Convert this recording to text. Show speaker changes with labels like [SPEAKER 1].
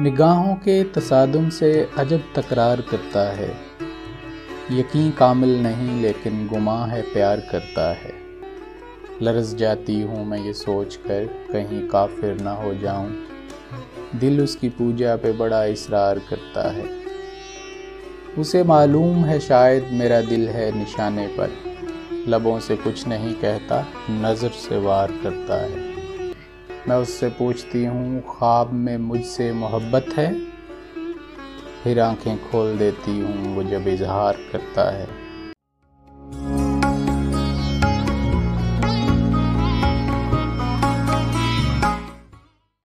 [SPEAKER 1] निगाहों के तसादुम से अजब तकरार करता है। यकीन कामिल नहीं, लेकिन गुमा है, प्यार करता है। लरस जाती हूँ मैं ये सोच कर कहीं काफिर ना हो जाऊँ। दिल उसकी पूजा पे बड़ा इसरार करता है। उसे मालूम है शायद मेरा दिल है निशाने पर। लबों से कुछ नहीं कहता, नज़र से वार करता है। मैं उससे पूछती हूँ, ख्वाब में मुझसे मोहब्बत है? फिर आँखें खोल देती हूँ, वो जब इजहार करता है।